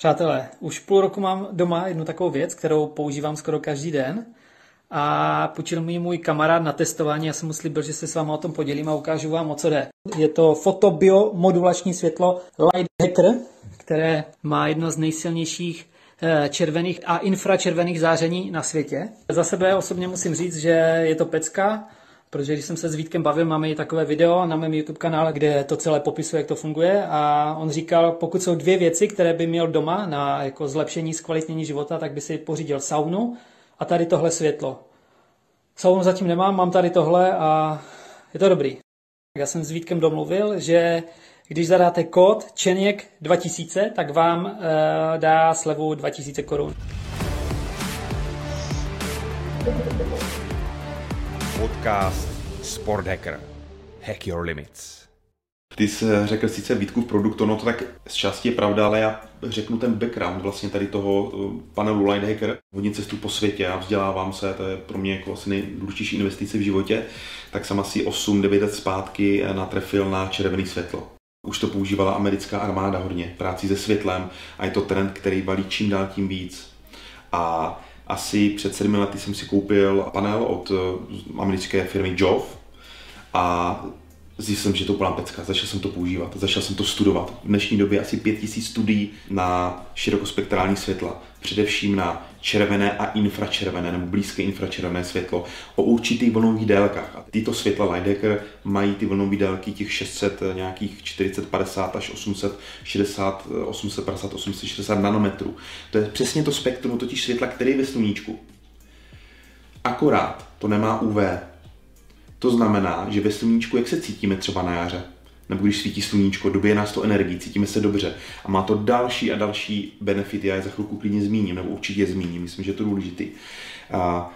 Přátelé, už půl roku mám doma jednu takovou věc, kterou používám skoro každý den a půjčil mi můj kamarád na testování. Já jsem mu slíbil, že se s vámi o tom podělím a ukážu vám, o co jde. Je to fotobiomodulační světlo Light Hacker, které má jedno z nejsilnějších eh, červených a infračervených záření na světě. Za sebe osobně musím říct, že je to pecka, protože když jsem se s Vítkem bavil, máme i takové video na mém YouTube kanále, kde to celé popisuje, jak to funguje a on říkal, pokud jsou dvě věci, které by měl doma na jako zlepšení, zkvalitnění života, tak by si pořídil saunu a tady tohle světlo. Saunu zatím nemám, mám tady tohle a je to dobrý. Já jsem s Vítkem domluvil, že když zadáte kód Čeněk 2000, tak vám uh, dá slevu 2000 korun. Podcast Sport Hacker. Hack your limits. Ty jsi řekl sice Vítku v produktu, no to tak z části je pravda, ale já řeknu ten background vlastně tady toho eh, panelu Light Hacker. Hodně cestu po světě a vzdělávám se, to je pro mě jako asi nejdůležitější investice v životě. Tak jsem asi 8-9 let zpátky natrefil na červený světlo. Už to používala americká armáda hodně, práci se světlem a je to trend, který valí čím dál tím víc. A asi před sedmi lety jsem si koupil panel od eh, americké firmy Jove a zjistil jsem, že to úplná pecka, začal jsem to používat, začal jsem to studovat. V dnešní době asi 5000 studií na širokospektrální světla, především na červené a infračervené nebo blízké infračervené světlo o určitých vlnových délkách. A tyto světla Lidecker mají ty vlnové délky těch 600, eh, nějakých 40, 50 až 860, 850, 860 nanometrů. To je přesně to spektrum totiž světla, který je ve sluníčku. Akorát to nemá UV, to znamená, že ve sluníčku, jak se cítíme třeba na jaře, nebo když svítí sluníčko, dobije nás to energii, cítíme se dobře. A má to další a další benefity, já je za chvilku klidně zmíním, nebo určitě zmíním, myslím, že je to důležitý. A,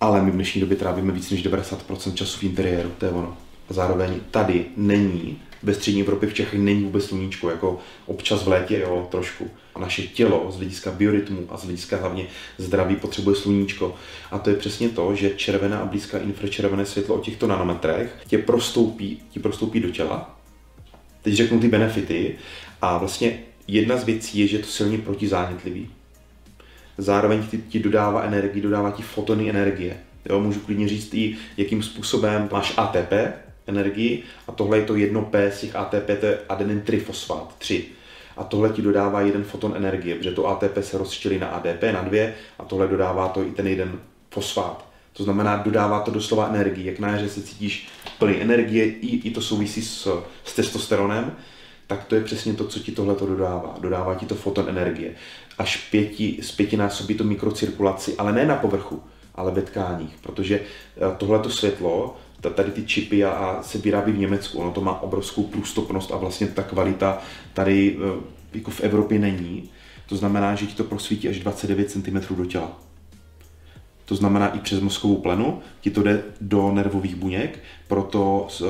ale my v dnešní době trávíme víc než 90% času v interiéru, to je ono. A zároveň tady není, ve střední Evropě v Čechách není vůbec sluníčko, jako občas v létě, jo, trošku. Naše tělo z hlediska biorytmu a z hlediska hlavně zdraví potřebuje sluníčko. A to je přesně to, že červená a blízká infračervené světlo o těchto nanometrech tě prostoupí, ti prostoupí do těla. Teď řeknu ty benefity a vlastně jedna z věcí je, že je to silně protizánětlivý. Zároveň ti, ti dodává energii, dodává ti fotony energie. Jo, můžu klidně říct i, jakým způsobem máš ATP, energii a tohle je to jedno P z těch ATP, to je adenin trifosfát 3. A tohle ti dodává jeden foton energie, protože to ATP se rozčilí na ADP, na dvě a tohle dodává to i ten jeden fosfát. To znamená, dodává to doslova energii. Jak na jaře se cítíš plný energie, i, i to souvisí s, s testosteronem, tak to je přesně to, co ti tohle to dodává. Dodává ti to foton energie. Až pěti, z pětinásobí to mikrocirkulaci, ale ne na povrchu, ale ve tkáních, protože eh, tohleto světlo tady ty čipy a, a se vyrábí v Německu. Ono to má obrovskou průstupnost a vlastně ta kvalita tady e, jako v Evropě není. To znamená, že ti to prosvítí až 29 cm do těla. To znamená i přes mozkovou plenu, ti to jde do nervových buněk, proto e,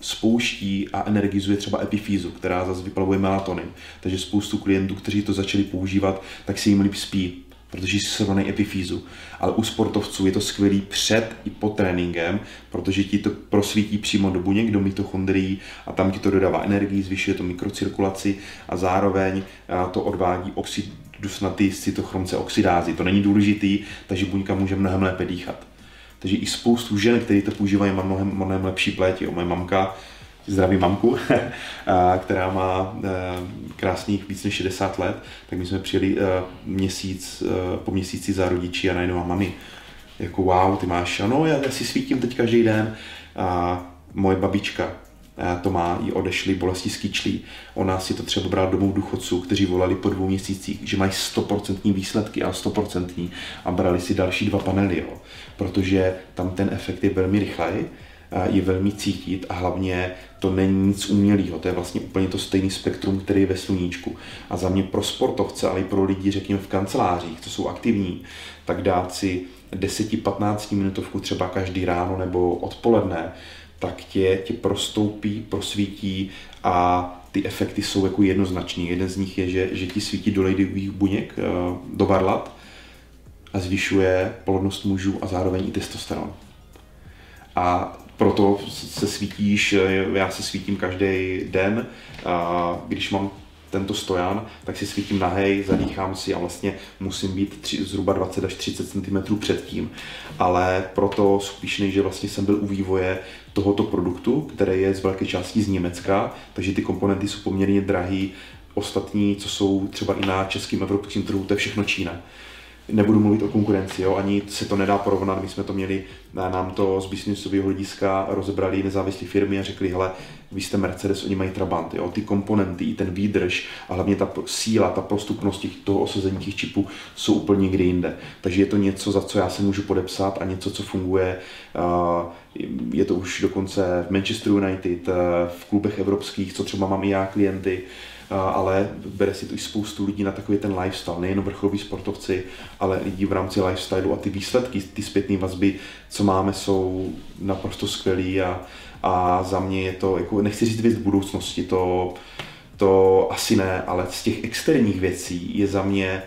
spouští a energizuje třeba epifýzu, která zase vyplavuje melatonin. Takže spoustu klientů, kteří to začali používat, tak si jim líp spí, protože jsi srovnaný epifýzu. Ale u sportovců je to skvělý před i po tréninkem, protože ti to prosvítí přímo do buněk, do mitochondrií a tam ti to dodává energii, zvyšuje to mikrocirkulaci a zároveň to odvádí oxid dusnatý cytochromce oxidázy. To není důležitý, takže buňka může mnohem lépe dýchat. Takže i spoustu žen, které to používají, má mnohem, mnohem lepší pléti. Moje mamka zdraví mamku, která má e, krásných víc než 60 let, tak my jsme přijeli e, měsíc, e, po měsíci za rodiči a najednou a mami, jako wow, ty máš, ano, já, si svítím teď každý den. A moje babička, to má, i odešly bolesti z kyčlí. Ona si to třeba brala domů důchodců, kteří volali po dvou měsících, že mají 100% výsledky a 100% a brali si další dva panely, jo. protože tam ten efekt je velmi rychlej je velmi cítit a hlavně to není nic umělého, to je vlastně úplně to stejný spektrum, který je ve sluníčku. A za mě pro sportovce, ale i pro lidi, řekněme v kancelářích, co jsou aktivní, tak dát si 10-15 minutovku třeba každý ráno nebo odpoledne, tak tě, tě prostoupí, prosvítí a ty efekty jsou jako jednoznační. Jeden z nich je, že, že ti svítí do lejdových buněk, eh, do varlat a zvyšuje plodnost mužů a zároveň i testosteron. A proto se svítíš, já se svítím každý den. A když mám tento stojan, tak si svítím nahej, zadýchám si a vlastně musím být tři, zhruba 20 až 30 cm předtím. Ale proto spíš že vlastně jsem byl u vývoje tohoto produktu, který je z velké části z Německa, takže ty komponenty jsou poměrně drahý. Ostatní, co jsou třeba i na českém evropském trhu, to je všechno Čína nebudu mluvit o konkurenci, jo, ani se to nedá porovnat, my jsme to měli, nám to z businessového hlediska rozebrali nezávislé firmy a řekli, hele, vy jste Mercedes, oni mají Trabant, jo, ty komponenty, ten výdrž a hlavně ta síla, ta prostupnost těch, toho osazení těch čipů jsou úplně někde jinde. Takže je to něco, za co já se můžu podepsat a něco, co funguje. Je to už dokonce v Manchester United, v klubech evropských, co třeba mám i já klienty, ale bere si to i spoustu lidí na takový ten lifestyle, nejen vrcholoví sportovci, ale lidi v rámci lifestylu a ty výsledky, ty zpětné vazby, co máme, jsou naprosto skvělý a, a za mě je to, jako, nechci říct věc v budoucnosti, to, to asi ne, ale z těch externích věcí je za mě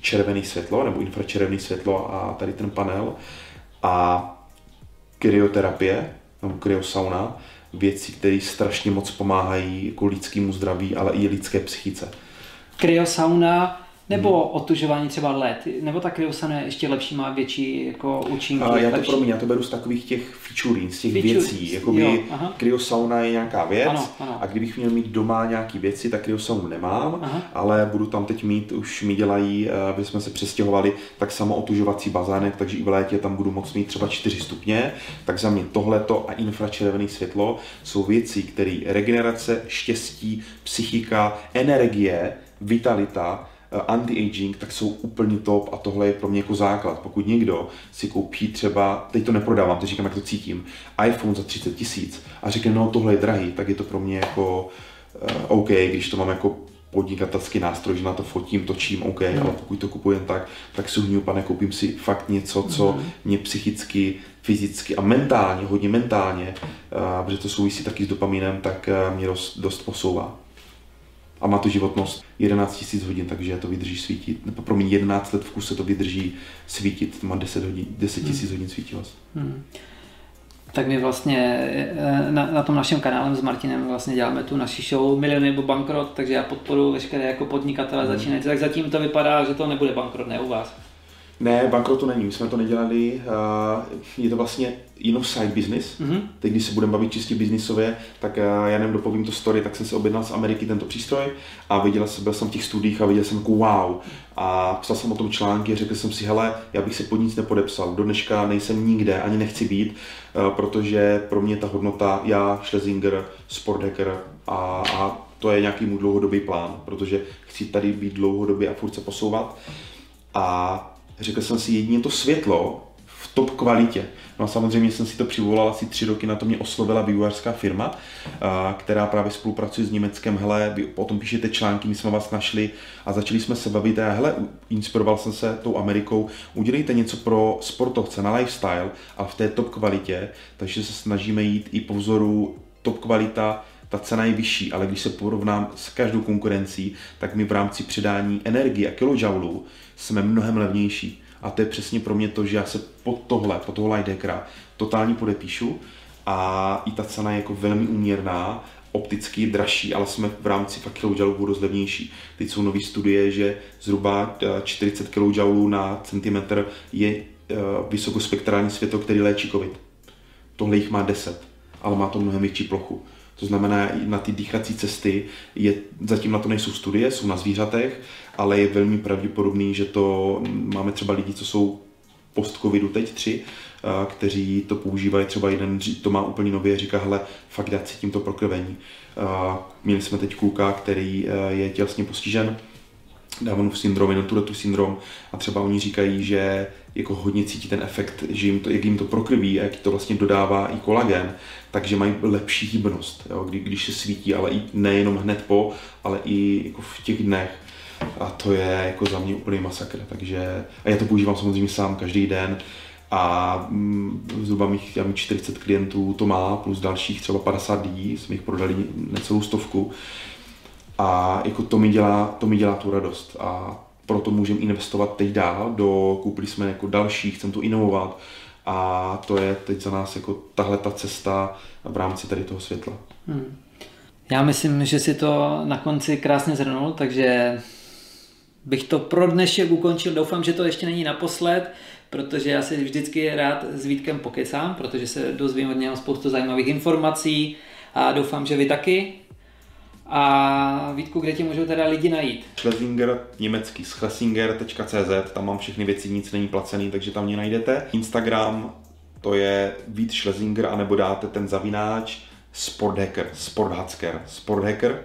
červené světlo nebo infračervené světlo a tady ten panel a kryoterapie nebo kryosauna věci, které strašně moc pomáhají jako lidskému zdraví, ale i lidské psychice. Kryosauna nebo hmm. otužování třeba let, nebo ta kryosauna je ještě lepší, má větší jako účinky? A já to lepší... pro mě, já to beru z takových těch featuring, z těch Feature, věcí. Jakoby kryosauna je nějaká věc ano, ano. a kdybych měl mít doma nějaký věci, tak kryosaunu nemám, aha. ale budu tam teď mít, už mi dělají, eh, aby jsme se přestěhovali, tak samo otužovací bazének, takže i v létě tam budu moct mít třeba 4 stupně, tak za mě tohleto a infračervené světlo jsou věci, které regenerace, štěstí, psychika, energie, vitalita, anti-aging, tak jsou úplně top a tohle je pro mě jako základ. Pokud někdo si koupí třeba, teď to neprodávám, teď říkám, jak to cítím, iPhone za 30 tisíc a řekne, no tohle je drahý, tak je to pro mě jako uh, OK, když to mám jako podnikatelský nástroj, že na to fotím, točím, OK, mm. ale pokud to kupuji jen tak, tak si pane, koupím si fakt něco, co mm. mě psychicky, fyzicky a mentálně, hodně mentálně, uh, protože to souvisí taky s dopaminem, tak uh, mě dost, dost posouvá a má to životnost 11 000 hodin, takže to vydrží svítit. Nebo pro mě 11 let v kuse to vydrží svítit, to má 10 hodin, 10 000 hmm. hodin svítivost. Hmm. Tak my vlastně eh, na, na tom našem kanále s Martinem vlastně děláme tu naši show Miliony nebo bankrot, takže já podporuji veškeré jako podnikatele hmm. začínající, tak zatím to vypadá, že to nebude bankrot, ne u vás. Ne, bankrotu není, my jsme to nedělali, je to vlastně jenom side business. Mm-hmm. Teď, když se budeme bavit čistě biznisově, tak já jenom dopovím to story, tak jsem si objednal z Ameriky tento přístroj a viděl jsem, byl jsem v těch studiích a viděl jsem jako wow. A psal jsem o tom články a řekl jsem si, hele, já bych se pod nic nepodepsal, do dneška nejsem nikde, ani nechci být, protože pro mě ta hodnota, já, Schlesinger, Sporthacker a, a to je nějaký můj dlouhodobý plán, protože chci tady být dlouhodobě a furt se posouvat. A řekl jsem si, jedině to světlo v top kvalitě. No a samozřejmě jsem si to přivolal asi tři roky, na to mě oslovila vývojářská firma, která právě spolupracuje s Německem. Hele, vy potom píšete články, my jsme vás našli a začali jsme se bavit. A hele, inspiroval jsem se tou Amerikou, udělejte něco pro sportovce na lifestyle, a v té top kvalitě, takže se snažíme jít i po vzoru top kvalita, ta cena je vyšší, ale když se porovnám s každou konkurencí, tak my v rámci předání energie a kilojoulů jsme mnohem levnější. A to je přesně pro mě to, že já se pod tohle, pod toho Lighthackera totálně podepíšu a i ta cena je jako velmi úměrná, opticky dražší, ale jsme v rámci fakt kilojoulů dost levnější. Teď jsou nové studie, že zhruba 40 eh, kJ na centimetr je eh, vysokospektrální světlo, který léčí COVID. Tohle jich má 10, ale má to mnohem větší plochu. To znamená, na ty dýchací cesty je, zatím na to nejsou studie, jsou na zvířatech, ale je velmi pravděpodobný, že to máme třeba lidi, co jsou post-covidu teď tři, kteří to používají, třeba jeden to má úplně nově, říká, hele, fakt já cítím to prokrvení. Měli jsme teď kluka, který je tělesně postižen, Downův syndrom, jenom tu syndrom a třeba oni říkají, že jako hodně cítí ten efekt, že jim to, jak jim to prokrví a jak to vlastně dodává i kolagen, takže mají lepší hybnost, jo, kdy, když se svítí, ale i nejenom hned po, ale i jako v těch dnech. A to je jako za mě úplný masakr. Takže, a já to používám samozřejmě sám každý den a mm, zhruba mých, já mých 40 klientů to má, plus dalších třeba 50 lidí, jsme jich prodali necelou stovku. A jako to mi dělá, to mi dělá tu radost. A proto můžeme investovat teď dál, do, koupili jsme jako další, chceme to inovovat a to je teď za nás jako tahle ta cesta v rámci tady toho světla. Hmm. Já myslím, že si to na konci krásně zhrnul, takže bych to pro dnešek ukončil. Doufám, že to ještě není naposled, protože já si vždycky rád s Vítkem pokesám, protože se dozvím od něho spoustu zajímavých informací a doufám, že vy taky. A Vítku, kde ti můžou teda lidi najít? Schlesinger německý, schlesinger.cz, tam mám všechny věci, nic není placený, takže tam mě najdete. Instagram, to je Vít Schlesinger, anebo dáte ten zavináč Sporthacker, Sporthacker, Sporthacker,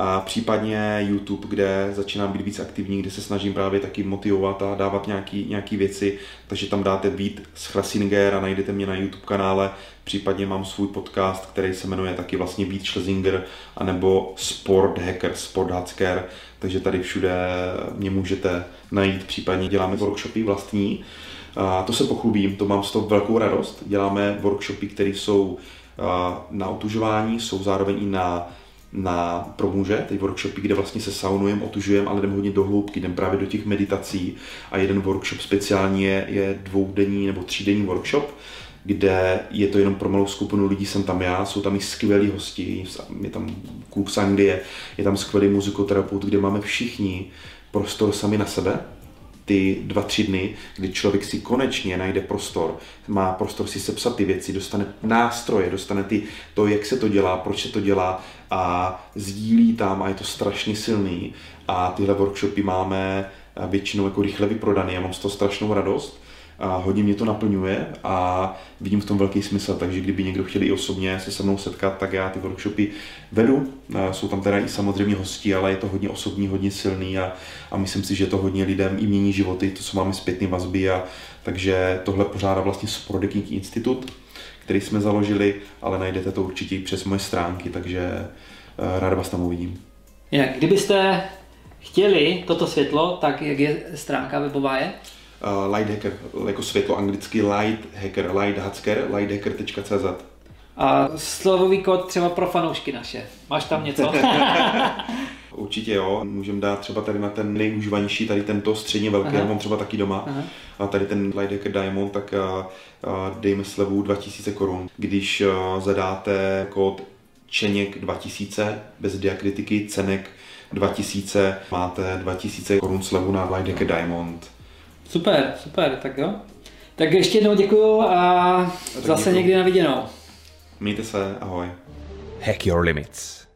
a případně YouTube, kde začínám být víc aktivní, kde se snažím právě taky motivovat a dávat nějaké nějaký věci, takže tam dáte Vít z Schlesinger a najdete mě na YouTube kanále, případně mám svůj podcast, který se jmenuje taky vlastně Vít Schlesinger, anebo Sport Hacker, Sport Hacker, takže tady všude mě můžete najít, případně děláme workshopy vlastní, a to se pochlubím, to mám z toho velkou radost. Děláme workshopy, které jsou na otužování, jsou zároveň i na na pro muže, ty workshopy, kde vlastně se saunujeme, otužujeme, ale jdeme hodně do hloubky, jdeme právě do těch meditací a jeden workshop speciální je, je dvoudenní nebo třídenní workshop, kde je to jenom pro malou skupinu lidí, jsem tam já, jsou tam i skvělí hosti, je tam klub Sangrie, je tam skvělý muzikoterapeut, kde máme všichni prostor sami na sebe, ty dva, tři dny, kdy člověk si konečně najde prostor, má prostor si sepsat ty věci, dostane nástroje, dostane ty, to, jak se to dělá, proč se to dělá a sdílí tam a je to strašně silný. A tyhle workshopy máme většinou jako rychle vyprodaný, já mám z toho strašnou radost a hodně mě to naplňuje a vidím v tom velký smysl, takže kdyby někdo chtěl i osobně se se mnou setkat, tak já ty workshopy vedu. Jsou tam teda i samozřejmě hosti, ale je to hodně osobní, hodně silný a, a myslím si, že to hodně lidem i mění životy, to, co máme zpětné vazby a takže tohle pořádá vlastně Spordeking Institut, který jsme založili, ale najdete to určitě i přes moje stránky, takže eh, rád vás tam uvidím. Jinak, kdybyste chtěli toto světlo, tak jak je stránka webová je? uh, light hacker, jako světlo anglicky light hacker, light hacker, lighthacker.cz. A slovový kód třeba pro fanoušky naše. Máš tam něco? Určitě jo, můžeme dát třeba tady na ten nejužívanější, tady tento středně velký, Aha. já mám třeba taky doma. Aha. A tady ten Lighthacker Diamond, tak a, a dejme slevu 2000 korun. Když a, zadáte kód Čeněk 2000 bez diakritiky, Cenek 2000, máte 2000 korun slevu na Lighthacker Diamond. Super, super, tak jo. Tak ještě jednou děkuju a zase děkuju. někdy na viděnou. Mějte se, ahoj. Hack your limits.